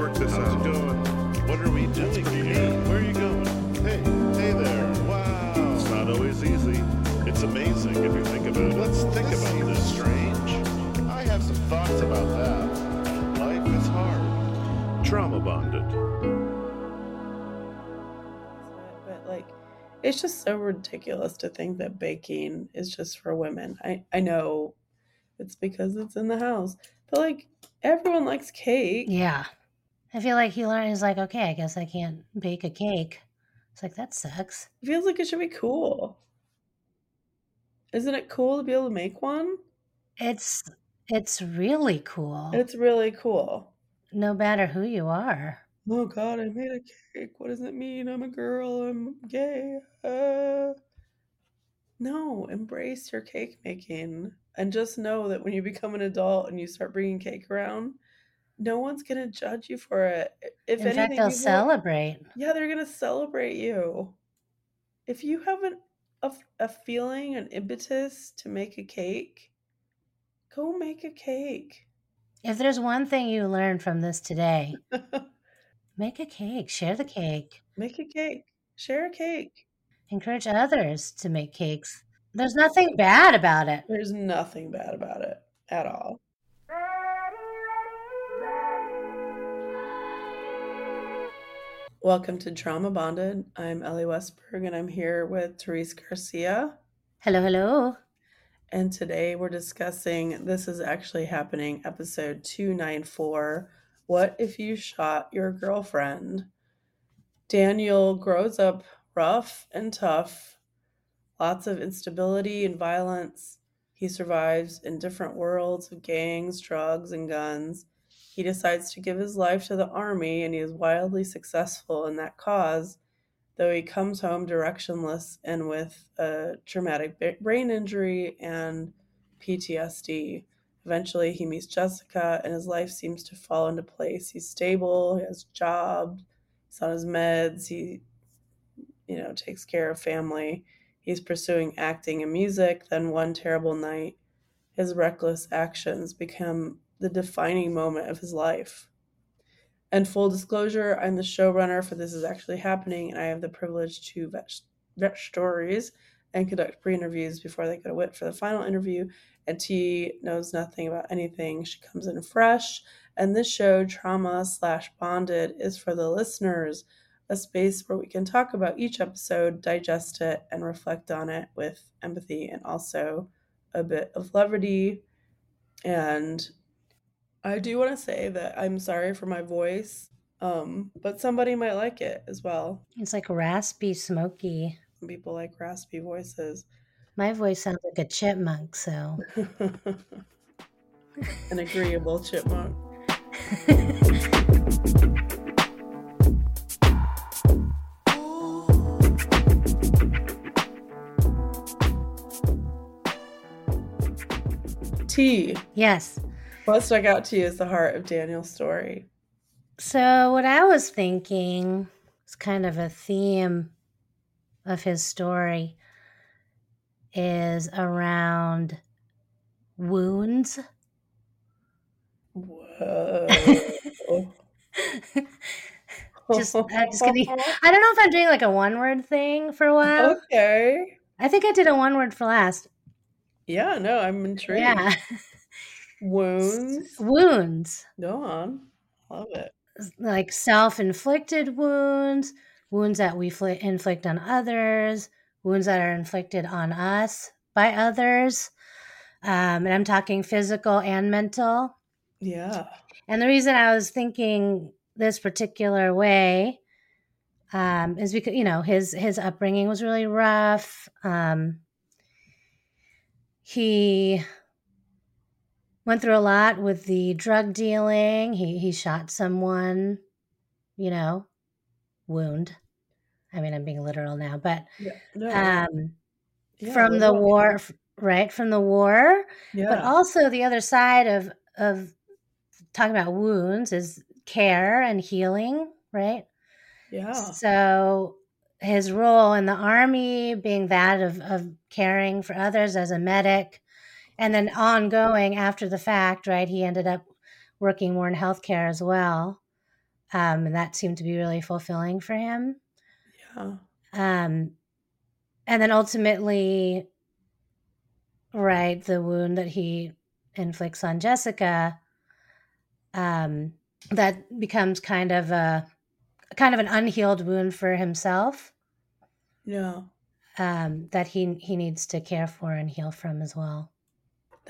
Work this How's out. It going? What are we doing here? Where are you going? Hey, hey there. Wow. It's not always easy. It's amazing if you think about it. Let's think this about this. Strange. I have some thoughts about that. Life is hard. Trauma bonded. but like it's just so ridiculous to think that baking is just for women i i know it's because it's in the house but like everyone likes cake Yeah. I feel like he learned, he's like, okay, I guess I can't bake a cake. It's like, that sucks. it feels like it should be cool isn't it cool to be able to make one It's, it's really cool. it's really cool no matter who you are. oh god i made a cake what does it mean i'm a girl i'm gay uh... no embrace your cake making and just know that when you become an adult and you start bringing cake around no one's gonna judge you for it if In anything fact, they'll people- celebrate. yeah they're gonna celebrate you if you have an, a, a feeling an impetus to make a cake go make a cake If there's one thing you learned from this today, make a cake, share the cake, make a cake share a cake encourage others to make cakes. There's nothing bad about it. There's nothing bad about it at all. Welcome to Trauma Bonded. I'm Elly Westberg and I'm here with Therese Garcia. Hello, hello. And today we're discussing this is actually happening, episode 294 What if you shot your girlfriend? Daniel grows up rough and tough, lots of instability and violence. He survives in different worlds of gangs, drugs, and guns. He decides to give his life to the army and he is wildly successful in that cause, though he comes home directionless and with a traumatic brain injury and PTSD. Eventually, he meets Jessica and his life seems to fall into place. He's stable, he has a job, he's on his meds, he you know, takes care of family. He's pursuing acting and music. Then one terrible night, his reckless actions become the defining moment of his life. And full disclosure, I'm the showrunner for This Is Actually Happening, and I have the privilege to vet, vet stories and conduct pre interviews before they go to Whit for the final interview. And T knows nothing about anything. She comes in fresh. And this show, Trauma slash Bonded, is for the listeners a space where we can talk about each episode, digest it, and reflect on it with empathy and also a bit of levity. And I do want to say that I'm sorry for my voice, um, but somebody might like it as well. It's like raspy, smoky. Some people like raspy voices. My voice sounds like a chipmunk, so. An agreeable chipmunk. T. yes. What stuck out to you is the heart of Daniel's story. So, what I was thinking is kind of a theme of his story is around wounds. Whoa. just, I'm just gonna, I don't know if I'm doing like a one word thing for a while. okay. I think I did a one word for last. Yeah, no, I'm intrigued. Yeah. Wounds. wounds. Go on. Love it. like self-inflicted wounds, wounds that we fli inflict on others, wounds that are inflicted on us by others. Um, and I'm talking physical and mental. Yeah. And the reason I was thinking this particular way um, is because you know his his upbringing was really rough. Um, he went through a lot with the drug dealing. He he shot someone, you know, wound. I mean, I'm being literal now, but Yeah. No. um, yeah, from the war, right? From the war, but also the other side of of talking about wounds is care and healing, right? Yeah. So his role in the army being that of, of caring for others as a medic, and then ongoing after the fact, right? He ended up working more in healthcare as well. Um, and that seemed to be really fulfilling for him. Yeah. Um, and then ultimately, right, the wound that he inflicts on Jessica, um, that becomes kind of a kind of an unhealed wound for himself Yeah. um, that he he needs to care for and heal from as well.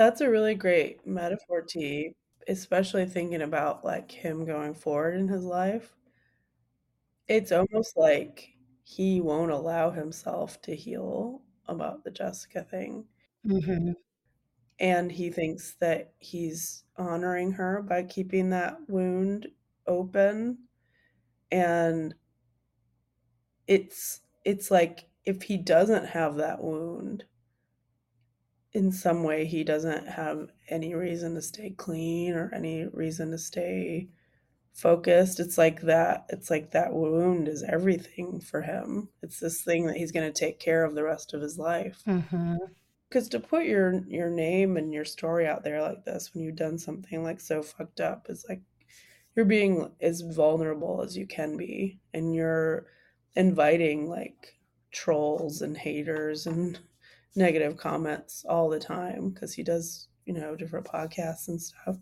That's a really great metaphor, T, especially thinking about like him going forward in his life. It's almost like he won't allow himself to heal about the Jessica thing. hmm And he thinks that he's honoring her by keeping that wound open. And it's it's like if he doesn't have that wound, in some way he doesn't have any reason to stay clean or any reason to stay focused. It's like that it's like that wound is everything for him. It's this thing that he's going to take care of the rest of his life. Mm-hmm. Because to put your your name and your story out there like this when you've done something like so fucked up is like you're being as vulnerable as you can be and you're inviting like trolls and haters and negative comments all the time because he does you know different podcasts and stuff.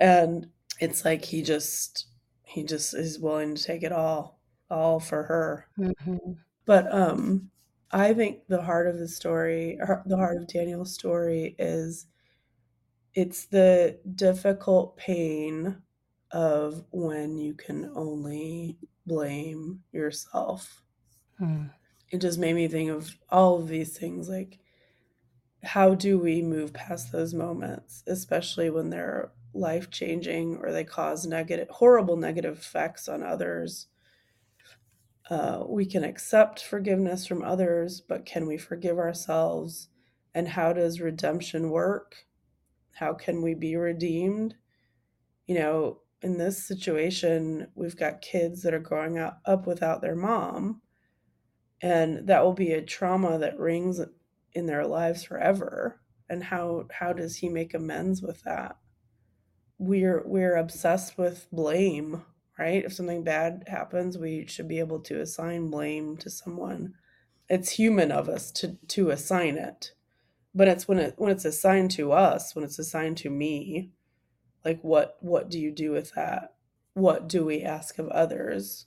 And it's like he just he just is willing to take it all all for her. Hmm but um i think the heart of the story or the heart of daniel's story is it's the difficult pain of when you can only blame yourself. Mm. It just made me think of all of these things like how do we move past those moments especially when they're life changing or they cause negative horrible negative effects on others? Uh, we can accept forgiveness from others but can we forgive ourselves? And how does redemption work? How can we be redeemed? You know in this situation we've got kids that are growing up, up without their mom and that will be a trauma that rings in their lives forever. And how how does he make amends with that? We're we're obsessed with blame right? If something bad happens we should be able to assign blame to someone. It's human of us to to assign it. But it's when it when it's assigned to us when it's assigned to me like what what do you do with that? What do we ask of others?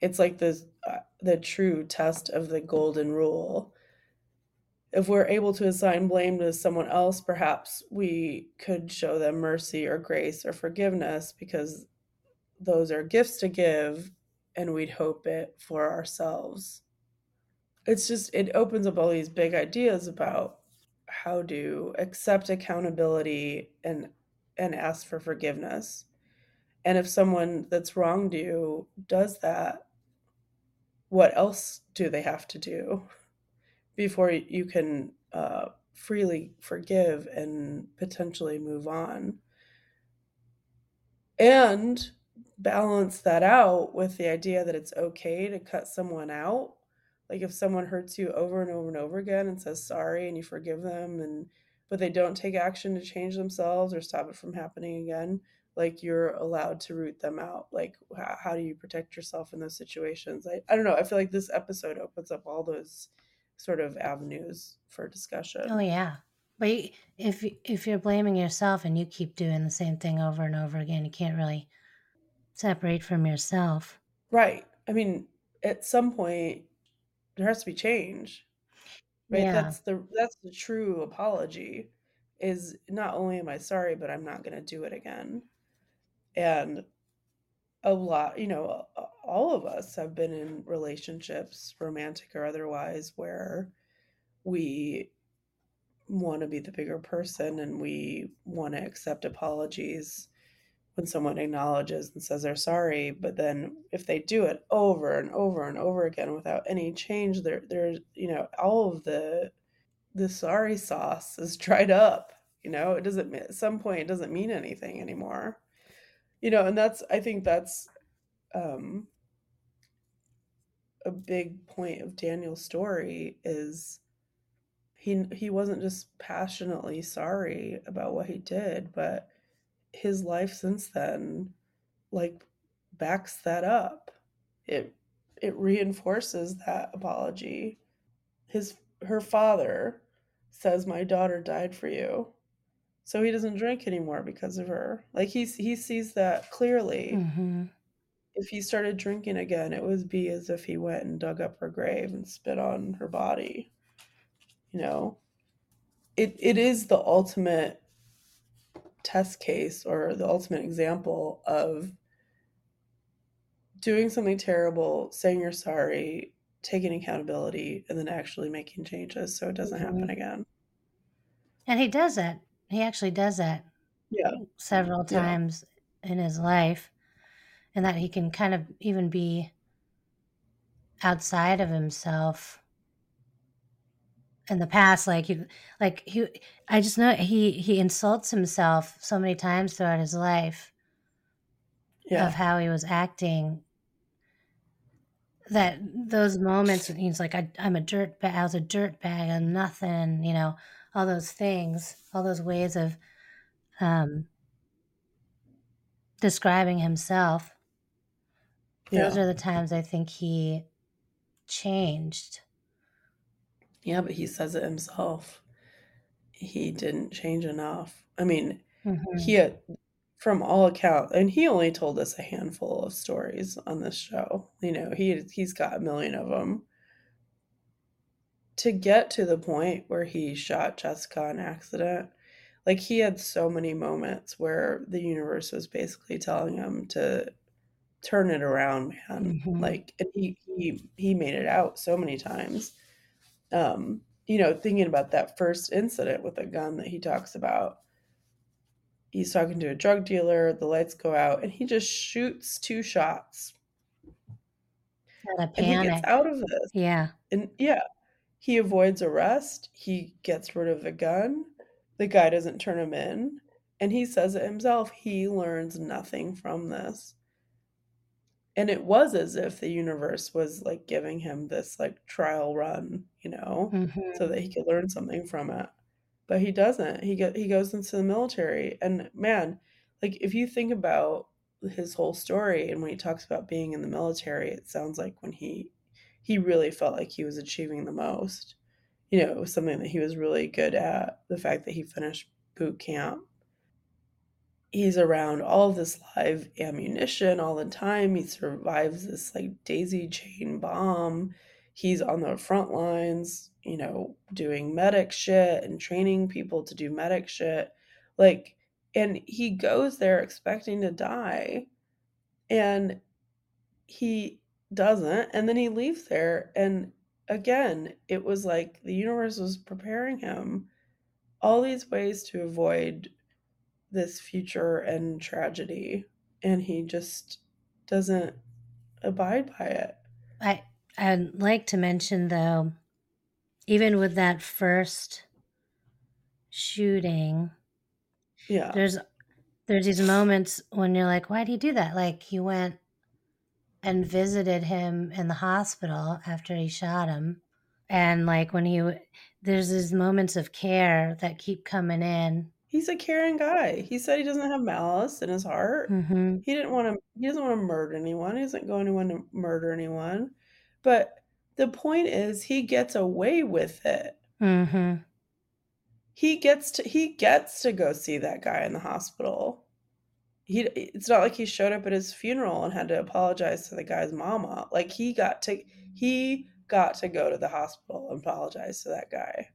It's like this uh, the true test of the golden rule. If we're able to assign blame to someone else perhaps we could show them mercy or grace or forgiveness because those are gifts to give and we'd hope it for ourselves. It's just it opens up all these big ideas about how to accept accountability and and ask for forgiveness. And if someone that's wronged you does that what else do they have to do before you can uh, freely forgive and potentially move on? And balance that out with the idea that it's okay to cut someone out. Like if someone hurts you over and over and over again and says sorry and you forgive them and but they don't take action to change themselves or stop it from happening again like you're allowed to root them out like how, how do you protect yourself in those situations? I, I don't know i feel like this episode opens up all those sort of avenues for oh, discussion. Oh yeah, but if if you're blaming yourself and you keep doing the same thing over and over again, you can't really separate from yourself. right. I mean at some point there has to be change right? Yeah. that's the that's the true apology is not only am i sorry but i'm not going to do it again and a lot you know all of us have been in relationships, romantic or otherwise, where we want to be the bigger person and we want to accept apologies when someone acknowledges and says they're sorry but then if they do it over and over and over again without any change there there's you know all of the the sorry sauce is dried up you know? It doesn't at some point it doesn't mean anything anymore you know and that's i think that's um a big point of daniel's story is he he wasn't just passionately sorry about what he did but his life since then like backs that up. It it reinforces that apology. His her father says my daughter died for you so he doesn't drink anymore because of her. Like he he sees that clearly. Hmm if he started drinking again it would be as if he went and dug up her grave and spit on her body you know? It it is the ultimate test case or the ultimate example of doing something terrible saying you're sorry taking accountability and then actually making changes so it doesn't happen Mhm. again. And he does that. He actually does that yeah. several Yeah. times in his life, and that he can kind of even be outside of himself in the past like he like he i just know he he insults himself so many times throughout his life yeah. of how he was acting that those moments he's like I, i'm a dirt bag i was a dirt bag and nothing you know all those things all those ways of um describing himself those are the times i think he changed. Yeah but he says it himself. He didn't change enough. I mean Mhm. he had from all accounts and he only told us a handful of stories on this show. You know he he's got a million of them to get to the point where he shot jessica on accident like he had so many moments where the universe was basically telling him to turn it around man. Mhm. like and he he he made it out so many times. Um you know thinking about that first incident with a gun that he talks about. He's talking to a drug dealer the lights go out and he just shoots two shots. And he gets out of this. Yeah. And yeah he avoids arrest he gets rid of the gun the guy doesn't turn him in and he says it himself he learns nothing from this. And it was as if the universe was like giving him this like trial run you know Mhm. so that he could learn something from it. But he doesn't. He go, he goes into the military. And man like if you think about his whole story and when he talks about being in the military it sounds like when he he really felt like he was achieving the most. You know it was something that he was really good at the fact that he finished boot camp. He's around all this live ammunition all the time. He survives this like daisy chain bomb. He's on the front lines you know doing medic shit and training people to do medic shit. Like and he goes there expecting to die. And he doesn't and then he leaves there and again it was like the universe was preparing him all these ways to avoid this future and tragedy and he just doesn't abide by it I I'd like to mention though, even with that first shooting, yeah there's there's these moments when you're like, why did he do that? Like he went and visited him in the hospital after he shot him, and like when he there's these moments of care that keep coming in. he's a caring guy. He said he doesn't have malice in his heart. Hmm he didn't want to he doesn't want to murder anyone. He doesn't go anyone to murder anyone. But the point is he gets away with it. Hmm he gets to he gets to go see that guy in the hospital he it's not like he showed up at his funeral and had to apologize to the guy's mama. Like he got to he got to go to the hospital and apologize to that guy.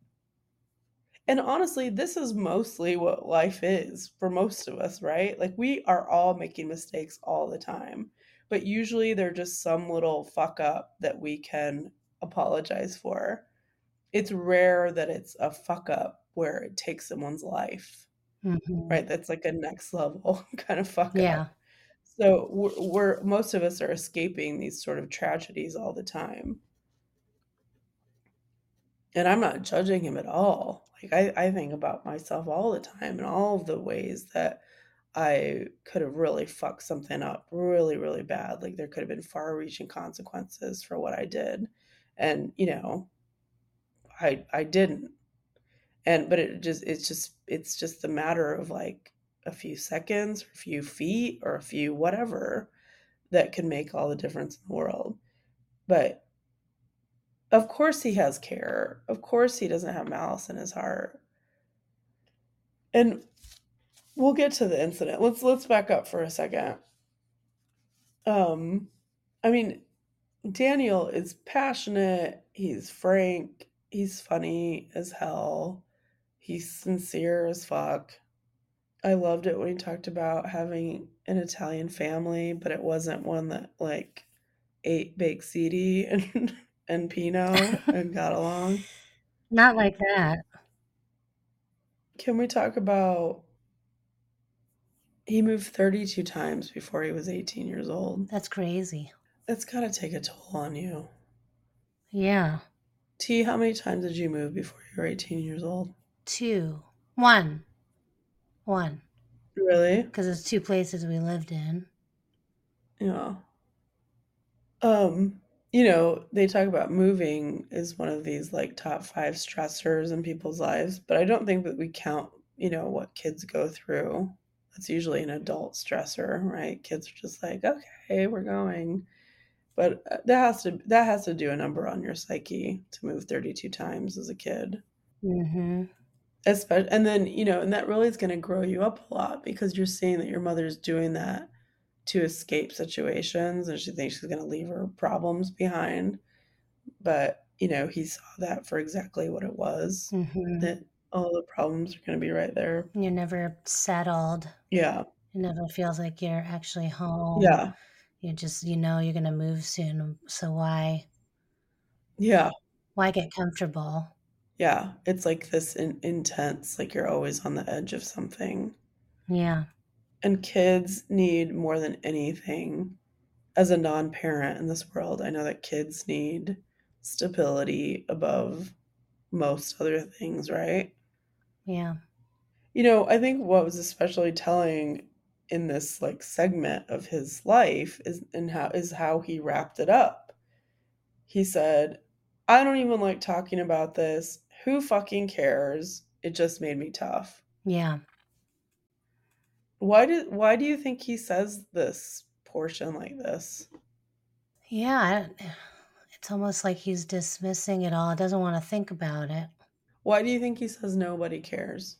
And honestly this is mostly what life is for most of us right? Like we are all making mistakes all the time but usually they're just some little fuck up that we can apologize for. It's rare that it's a fuck up where it takes someone's life, Mhm. right? That's like a next level kind of fuck Yeah. up. So we're, we're most of us are escaping these sort of tragedies all the time. And I'm not judging him at all. Like I, I think about myself all the time and all the ways that I could have really fucked something up really, really bad. Like there could have been far reaching consequences for what I did. And, you know, I I didn't. And but it just it's just it's just a matter of like a few seconds, a few feet, or a few whatever that can make all the difference in the world. But of course he has care. Of course he doesn't have malice in his heart. And we'll get to the incident. Let's let's back up for a second. Um I mean Daniel is passionate, he's frank, he's funny as hell. He's sincere as fuck. I loved it when he talked about having an Italian family, but it wasn't one that like ate baked ziti and and Pinot and got along. Not like that. Can we talk about he moved 32 times before he was 18 years old? That's crazy. That's got to take a toll on you. Yeah. T, how many times did you move before you were 18 years old? Two. One. One. Really? Because it's two places we lived in. Yeah. Um, you know, they talk about moving is one of these like top five stressors in people's lives, but I don't think that we count, you know, what kids go through. That's usually an adult stressor, right? Kids are just like, okay, we're going. But uh, that has to that has to do a number on your psyche to move 32 times as a kid. Mm-hmm. Especially, and then you know, and that really is going to grow you up a lot because you're seeing that your mother's doing that to escape situations, and she thinks she's going to leave her problems behind. But you know, he saw that for exactly what it was. Mm-hmm. That all the problems are going to be right there. You're never settled. Yeah, It never feels like you're actually home. yeah, You just you know you're gonna move soon. So why yeah, why get comfortable? Yeah. It's like this in- intense, like you're always on the edge of something. Yeah. And kids need more than anything as a non parent in this world. I know that kids need stability above most other things, right? Yeah. You know, I think what was especially telling in this like segment of his life is and how is how he wrapped it up. He said, I don't even like talking about this. Who fucking cares? It just made me tough. Yeah. Why did why do you think he says this portion like this? Yeah. I- It's almost like he's dismissing it all. Doesn't want to think about it. Why do you think he says nobody cares?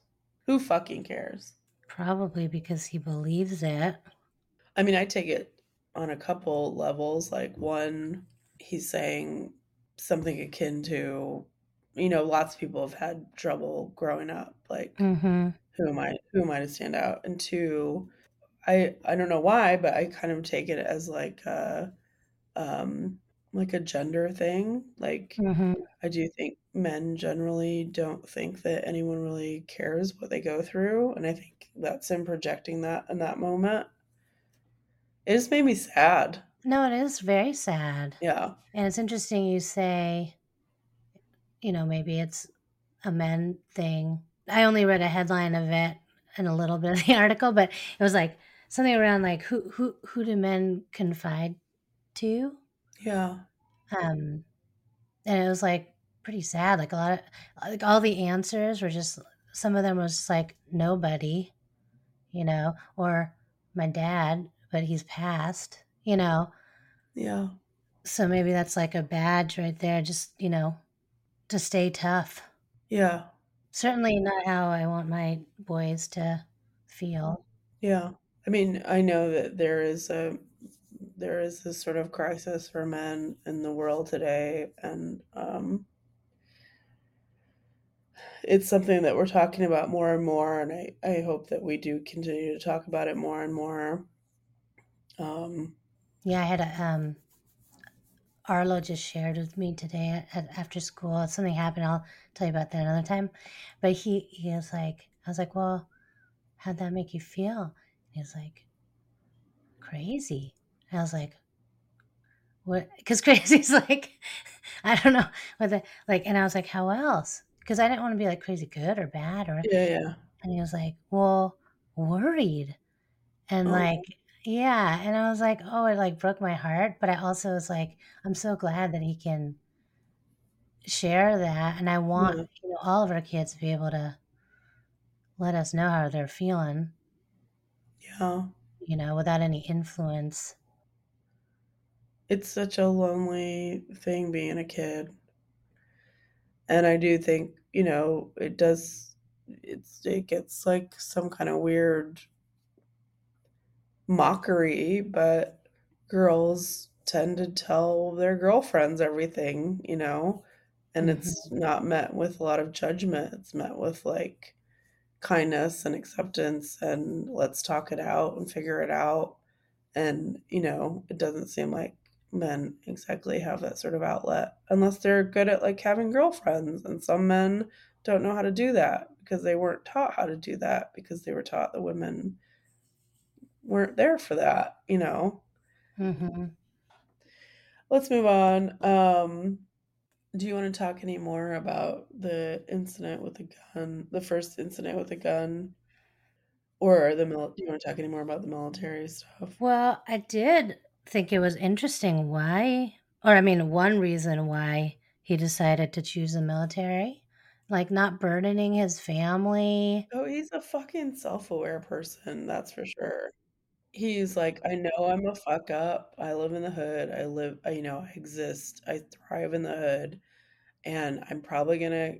Who fucking cares? Probably because he believes it. I mean, I take it on a couple levels. Like, one, he's saying something akin to, you know, lots of people have had trouble growing up. Like, Mm-hmm. who am I? Who am I to stand out? And two, I I don't know why, but I kind of take it as like a, um, like a gender thing. Like, Mm-hmm. I do think men generally don't think that anyone really cares what they go through, and I think that's him projecting that in that moment. It just made me sad. No, it is very sad. Yeah. And it's interesting you say, you know, maybe it's a men thing. I only read a headline of it and a little bit of the article, but it was like something around like who who who do men confide to? Yeah. Um and it was like pretty sad. Like a lot of like all the answers were just some of them was just like nobody, you know, or my dad, but he's passed, you know. Yeah. So maybe that's like a badge right there, just, you know, to stay tough. Yeah. Certainly not how I want my boys to feel. Yeah. I mean, I know that there is a there is this sort of crisis for men in the world today and um it's something that we're talking about more and more and I, I hope that we do continue to talk about it more and more um Yeah, I had a um Arlo just shared with me today at, after school. Something happened. I'll tell you about that another time. But he he was like, I was like, well, how'd that make you feel? And he was like, crazy. And I was like, what? Because crazy's like, I don't know what the like. And I was like, how else? Because I didn't want to be like crazy good or bad or. Yeah, yeah. And he was like, well, worried, and Oh. like yeah, and I was like, oh, it like broke my heart, but I also was like, I'm so glad that he can share that, and I want Yeah. you know all of our kids to be able to let us know how they're feeling, Yeah. you know, without any influence. It's such a lonely thing being a kid. And I do think, you know, it does it's it gets like some kind of weird mockery, but girls tend to tell their girlfriends everything, you know, and it's mm-hmm. not met with a lot of judgment. It's met with like kindness and acceptance and let's talk it out and figure it out. And, you know, it doesn't seem like men exactly have that sort of outlet unless they're good at like having girlfriends. And some men don't know how to do that because they weren't taught how to do that because they were taught the women weren't there for that, you know. hmm Let's move on. Um, do you want to talk any more about the incident with the gun, the first incident with the gun, or the mil- do you want to talk any more about the military stuff? Well, I did think it was interesting why, or I mean, one reason why he decided to choose the military, like not burdening his family. Oh, he's a fucking self-aware person, that's for sure. He's like, I know I'm a fuck up. I live in the hood. I live, I, you know, I exist. I thrive in the hood, and I'm probably gonna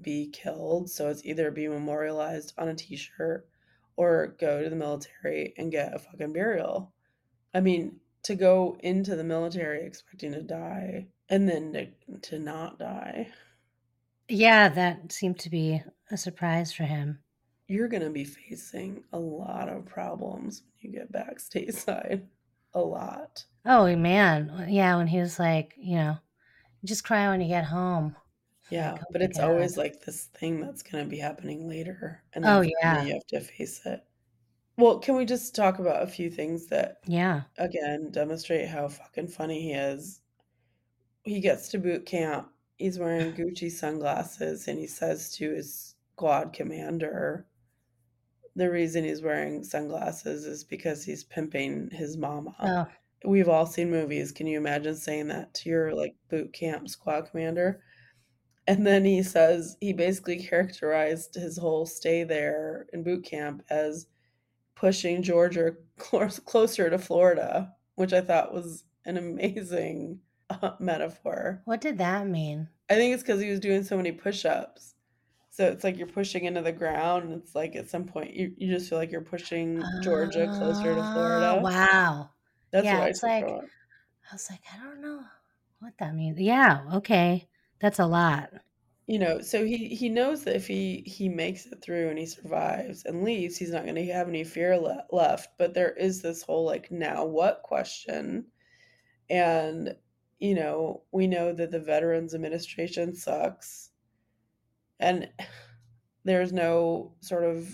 be killed. So it's either be memorialized on a t-shirt or go to the military and get a fucking burial. I mean, to go into the military expecting to die and then to, to not die, Yeah, that seemed to be a surprise for him. You're gonna be facing a lot of problems when you get back stateside. A lot. Oh man, yeah, when he was like, you know, just cry when you get home. Yeah, Like, oh but it's God. always like this thing that's going to be happening later, and Oh, yeah. you have to face it. Well, can we just talk about a few things that Yeah. again demonstrate how fucking funny he is? He gets to boot camp. He's wearing Gucci sunglasses, and he says to his squad commander, the reason he's wearing sunglasses is because he's pimping his mama. Oh, We've all seen movies. Can you imagine saying that to your like boot camp squad commander? And then he says he basically characterized his whole stay there in boot camp as pushing Georgia closer to Florida, which I thought was an amazing uh, metaphor. what did that mean? I think it's because he was doing so many push-ups. So it's like you're pushing into the ground. It's like at some point you, you just feel like you're pushing Georgia closer to Ah, Florida. Wow. That's Yeah, what I it's took like- I was like, I don't know what that means. Yeah, okay. That's a lot. you know so he he knows that if he he makes it through and he survives and leaves he's not going to have any fear le- left but there is this whole like now what question and you know we know that the veterans administration sucks and there's no sort of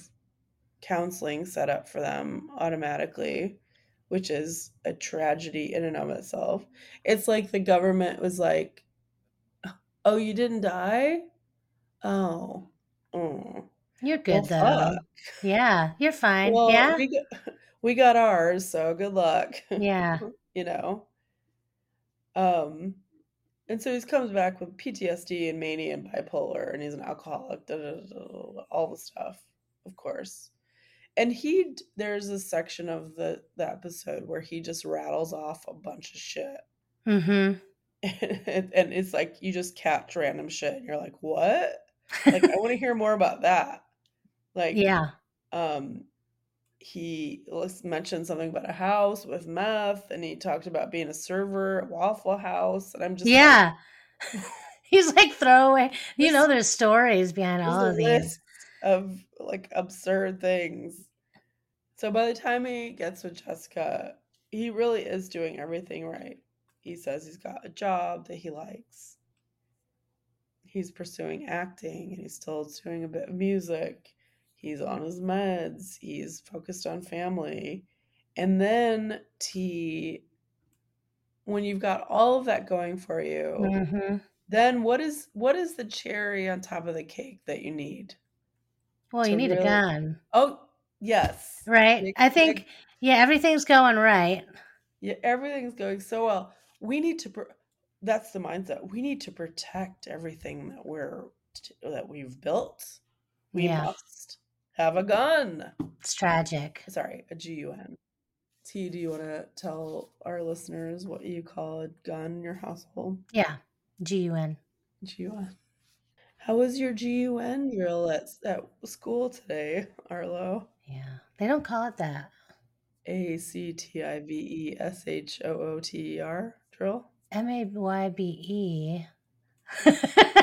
counseling set up for them automatically which is a tragedy in and of itself it's like the government was like oh you didn't die oh oh You're well good though. fuck Yeah, you're fine. well yeah. we got, we got ours so good luck Yeah. you know um and so he comes back with ptsd and mania and bipolar and he's an alcoholic da, da, da, all the stuff of course and he there's a section of the the episode where he just rattles off a bunch of shit Mm-hmm. and, and it's like you just catch random shit and you're like what like i want to hear more about that like yeah. um he let's something about a house with meth and he talked about being a server at waffle house and i'm just like, Yeah. He's like throwaway. You know, there's stories behind there's all of these. of like absurd things so by the time he gets with jessica he really is doing everything right. He says he's got a job that he likes. He's pursuing acting and he's still doing a bit of music. He's on his meds. He's focused on family. And then T when you've got all of that going for you, hmm then what is what is the cherry on top of the cake that you need? Well, you need a gun, Oh, yes. right? Big- I think, yeah, everything's going right. Yeah, everything's going so well. We need to. That's the mindset. We need to protect everything that we're t- that we've built. We Yeah. must have a gun. It's tragic. Sorry, a gun. T, do you want to tell our listeners what you call a gun in your household? Yeah. G U N. Gun. How was your gun drill at at school today, Arlo? Yeah. They don't call it that. A C T I V E S H O O T E R drill. M A Y B E.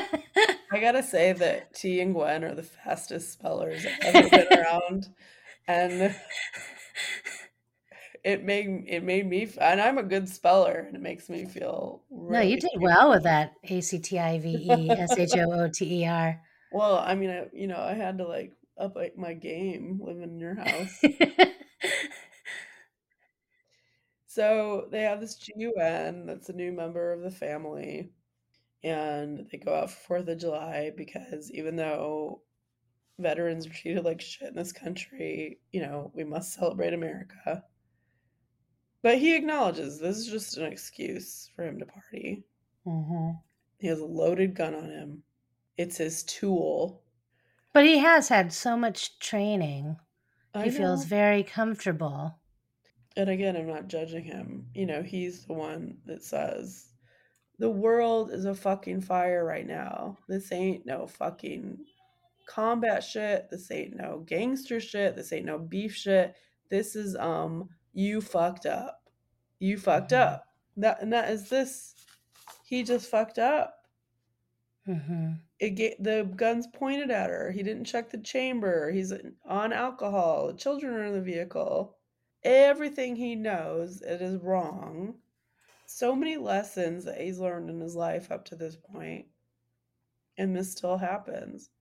I gotta say that T and Gwen are the fastest spellers I've ever been around, and it made it made me and I'm a good speller, and it makes me feel. No, you really did well with that. A C T I V E S H O O T E R. Well, I mean, I, you know, I had to like up like, my game living in your house. So they have this GUN that's a new member of the family, and they go out for Fourth of July because even though veterans are treated like shit in this country, you know, we must celebrate America. But he acknowledges this is just an excuse for him to party. hmm He has a loaded gun on him. It's his tool. But he has had so much training. I He feels very comfortable. and again, I'm not judging him. You know, he's the one that says, the world is a fucking fire right now. This ain't no fucking combat shit. This ain't no gangster shit. This ain't no beef shit. This is, um, you fucked up. You fucked Mhm. up. That, and that is this. He just fucked up. hmm It get, the gun's pointed at her. He didn't check the chamber. He's on alcohol. The children are in the vehicle. Everything he knows it is wrong. So many lessons that he's learned in his life up to this point, and this still happens.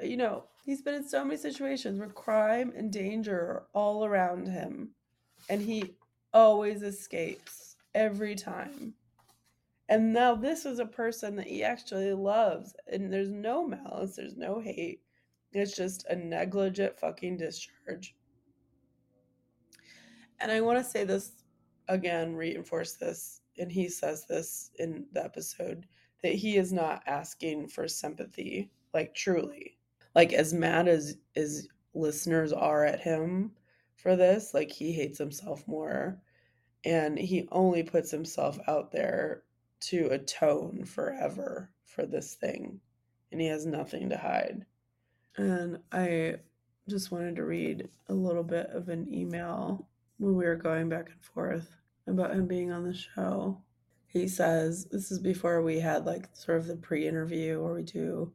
Uh, you know, he's been in so many situations where crime and danger are all around him, and he always escapes every time. And now this is a person that he actually loves, and there's no malice, there's no hate. It's just a negligent fucking discharge. And I want to say this again, reinforce this, and he says this in the episode that he is not asking for sympathy, like truly. Like as mad as as listeners are at him for this, like he hates himself more. And he only puts himself out there to atone forever for this thing and he has nothing to hide. And i just wanted to read a little bit of an email when we were going back and forth about him being on the show he says this is before we had like sort of the pre-interview where we do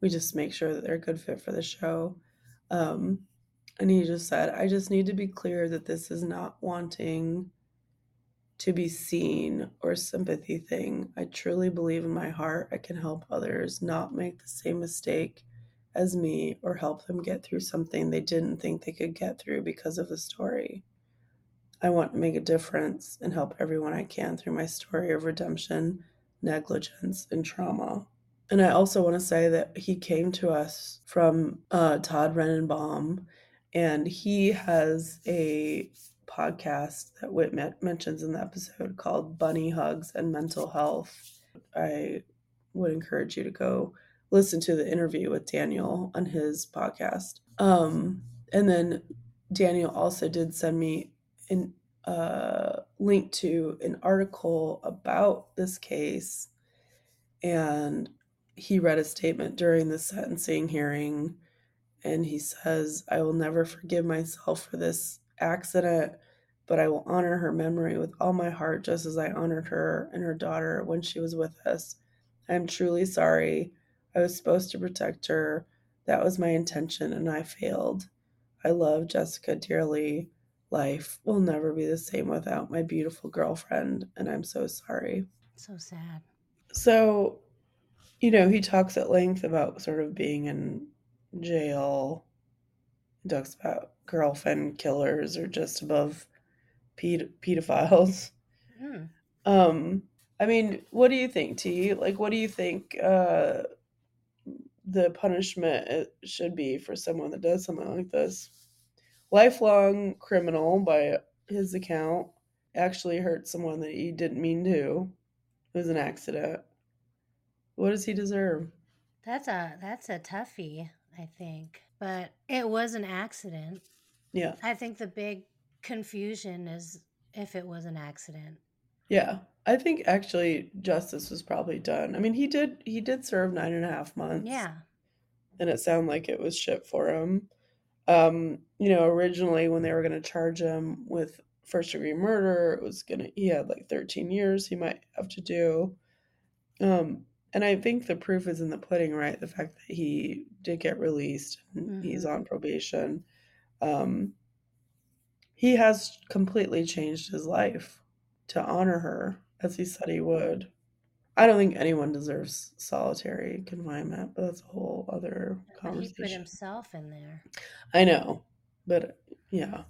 we just make sure that they're a good fit for the show um and he just said i just need to be clear that this is not wanting to be seen or sympathy thing. I truly believe in my heart I can help others not make the same mistake as me or help them get through something they didn't think they could get through because of the story. I want to make a difference and help everyone I can through my story of redemption, negligence, and trauma. And I also want to say that he came to us from uh, Todd Renenbaum, and he has a podcast that Whit met- mentions in the episode called Bunny Hugs and Mental Health. I would encourage you to go listen to the interview with Daniel on his podcast. Um, and then Daniel also did send me an uh, link to an article about this case, and he read a statement during the sentencing hearing, and he says, "I will never forgive myself for this accident." but I will honor her memory with all my heart, just as I honored her and her daughter when she was with us. I am truly sorry. I was supposed to protect her. That was my intention, and I failed. I love Jessica dearly. Life will never be the same without my beautiful girlfriend, and I'm so sorry. So sad. So, you know, he talks at length about sort of being in jail. He talks about girlfriend killers or just above ped- pedophiles. Mm. Um, I mean, what do you think, T? Like, what do you think uh, the punishment uh, should be for someone that does something like this? Lifelong criminal by his account actually hurt someone that he didn't mean to. It was an accident. What does he deserve? That's a that's a toughie, I think. But it was an accident. Yeah. I think the big confusion is if it was an accident. Yeah. I think actually justice was probably done. I mean, he did he did serve nine and a half months. Yeah. and it sounded like it was shit for him. Um, you know, originally when they were going to charge him with first degree murder, it was going to, he had like 13 years he might have to do. Um, and I think the proof is in the pudding, right? The fact that he did get released and he's on probation. Um, he has completely changed his life to honor her as he said he would. I don't think anyone deserves solitary confinement, but that's a whole other But he put himself in there. I know, but yeah,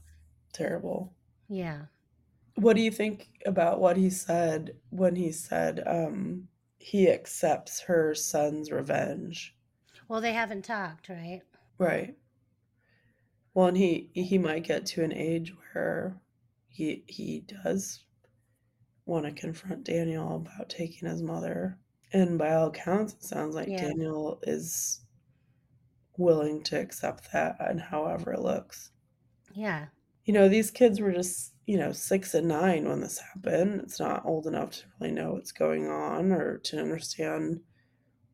terrible. Yeah. What do you think about what he said when he said um, he accepts her son's revenge? Well, they haven't talked, right? Right. Well, and he he might get to an age where he he does want to confront Daniel about taking his mother. And by all accounts, it sounds like Yeah. Daniel is willing to accept that and however it looks. Yeah. You know, these kids were just, you know, six and nine when this happened. It's not old enough to really know what's going on or to understand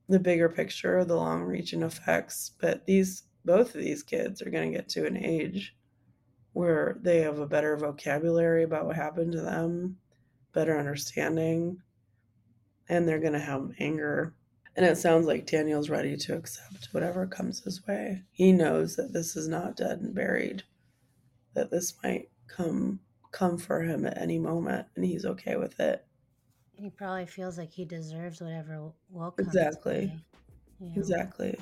the bigger picture, the long reaching effects. But these, both of these kids are going to get to an age where they have a better vocabulary about what happened to them, better understanding, and they're going to have anger. And it sounds like Daniel's ready to accept whatever comes his way. He knows that this is not dead and buried that this might come come for him at any moment and he's okay with it He probably feels like he deserves whatever will come. Exactly. know? exactly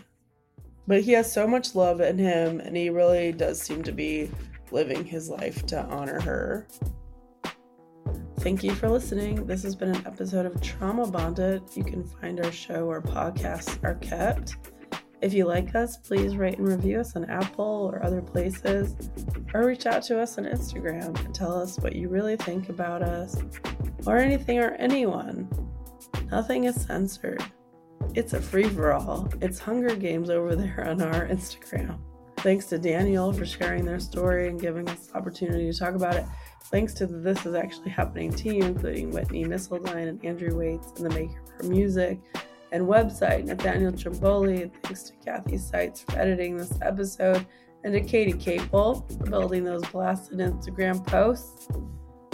but he has so much love in him and he really does seem to be living his life to honor her thank you for listening this has been an episode of trauma bonded you can find our show where podcasts are kept if you like us please rate and review us on apple or other places or reach out to us on instagram and tell us what you really think about us or anything or anyone nothing is censored it's a free for all. It's Hunger Games over there on our Instagram. Thanks to Daniel for sharing their story and giving us the opportunity to talk about it. Thanks to the This Is Actually Happening team, including Whitney Missildine and Andrew Waits and the Maker for Music and website, Nathanael Trimboli. Thanks to Cathy Seitz for editing this episode and to Katy Caple for building those blasted Instagram posts.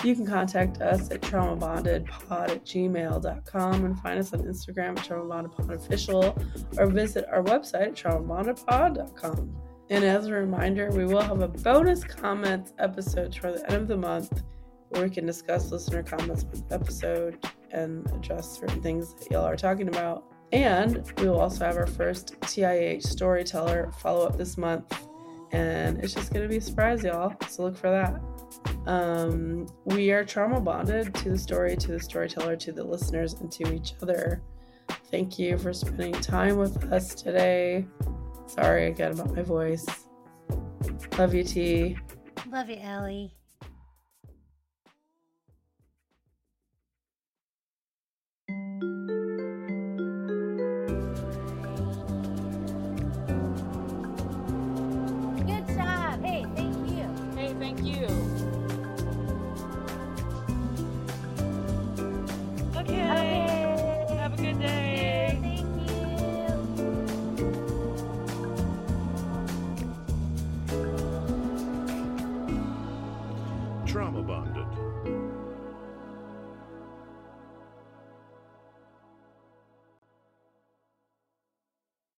You can contact us at traumabondedpod at gmail.com and find us on Instagram at traumabondedpodofficial or visit our website at traumabondedpod.com. And as a reminder, we will have a bonus comments episode toward the end of the month where we can discuss listener comments with the episode and address certain things that y'all are talking about. And we will also have our first TIH storyteller follow up this month. And it's just going to be a surprise, y'all. So look for that. Um, we are trauma bonded to the story, to the storyteller, to the listeners, and to each other. Thank you for spending time with us today. Sorry again about my voice. Love you, T. Love you, Elly.